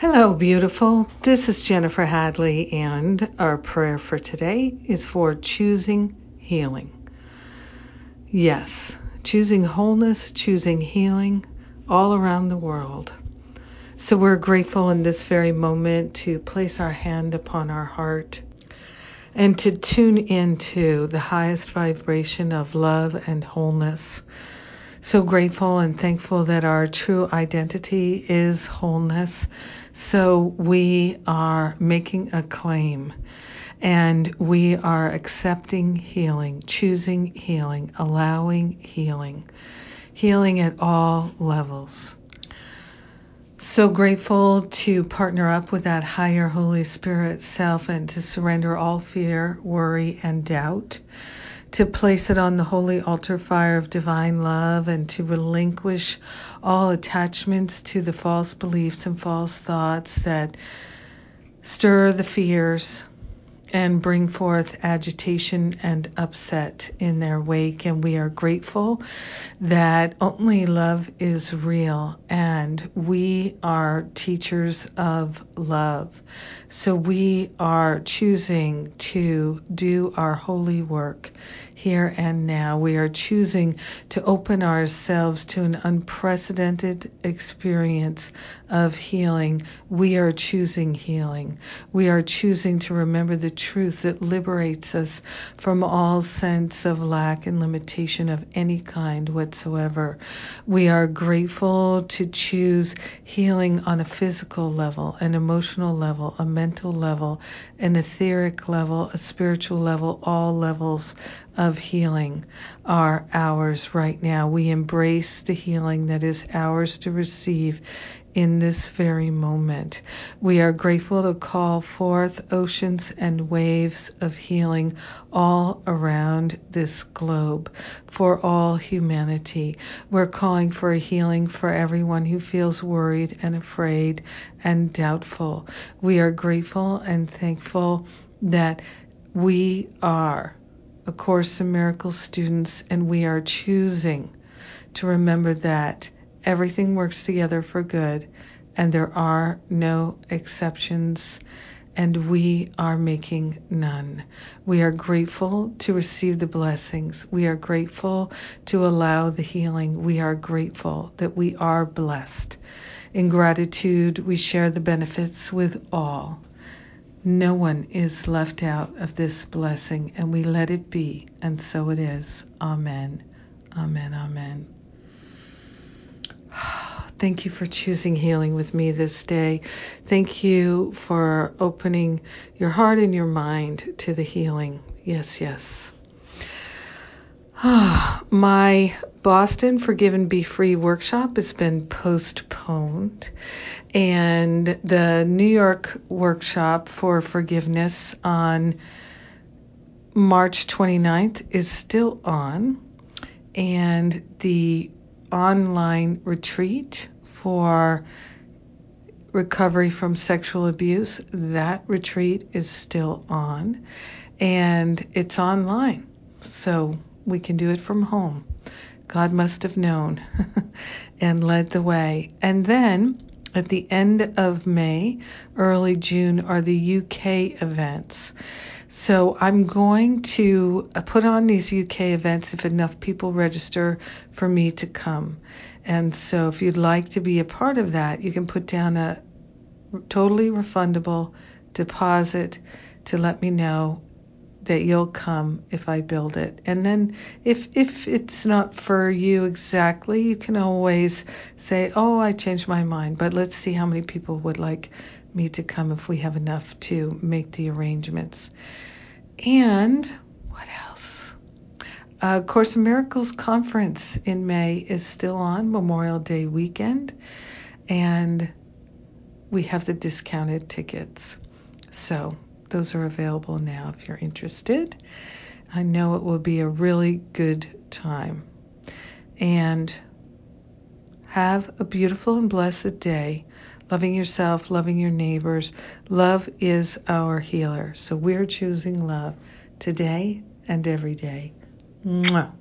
Hello, beautiful. This is Jennifer Hadley, and our prayer for today is for choosing healing. Yes, choosing wholeness, choosing healing all around the world. So we're grateful in this very moment to place our hand upon our heart and to tune into the highest vibration of love and wholeness. So grateful and thankful that our true identity is wholeness so we are making a claim and we are accepting healing, choosing healing, allowing healing, healing at all levels. So grateful to partner up with that higher Holy Spirit self and to surrender all fear, worry, and doubt to place it on the holy altar fire of divine love and to relinquish all attachments to the false beliefs and false thoughts that stir the fears and bring forth agitation and upset in their wake. And we are grateful that only love is real and we are teachers of love. So we are choosing to do our holy work here and now. We are choosing to open ourselves to an unprecedented experience of healing. We are choosing healing. We are choosing to remember the truth that liberates us from all sense of lack and limitation of any kind whatsoever. We are grateful to choose healing on a physical level, an emotional level, a mental level, an etheric level, a spiritual level, all levels of healing are ours right now. We embrace the healing that is ours to receive in this very moment. We are grateful to call forth oceans and waves of healing all around this globe for all humanity. We're calling for a healing for everyone who feels worried and afraid and doubtful. We are grateful and thankful that we are a Course in Miracles students, and we are choosing to remember that everything works together for good and there are no exceptions and we are making none. We are grateful to receive the blessings. We are grateful to allow the healing. We are grateful that we are blessed. In gratitude, we share the benefits with all. No one is left out of this blessing, and we let it be, and so it is. Amen. Amen. Amen. Thank you for choosing healing with me this day. Thank you for opening your heart and your mind to the healing. Yes, yes. Ah, my Boston Forgive and Be Free workshop has been postponed, and the New York workshop for forgiveness on March 29th is still on, and the online retreat for recovery from sexual abuse, that retreat is still on, and it's online. So we can do it from home. God must have known and led the way. And then at the end of May, early June are the UK events. So I'm going to uh, put on these UK events if enough people register for me to come. And so if you'd like to be a part of that, you can put down a totally refundable deposit to let me know that you'll come if I build it. And then if if it's not for you exactly, you can always say, "Oh, I changed my mind, but let's see how many people would like me to come if we have enough to make the arrangements." And what else? Uh, Course in Miracles conference in May is still on Memorial Day weekend, and we have the discounted tickets. So those are available now if you're interested. I know it will be a really good time. And have a beautiful and blessed day. Loving yourself, loving your neighbors. Love is our healer. So we're choosing love today and every day. Mwah.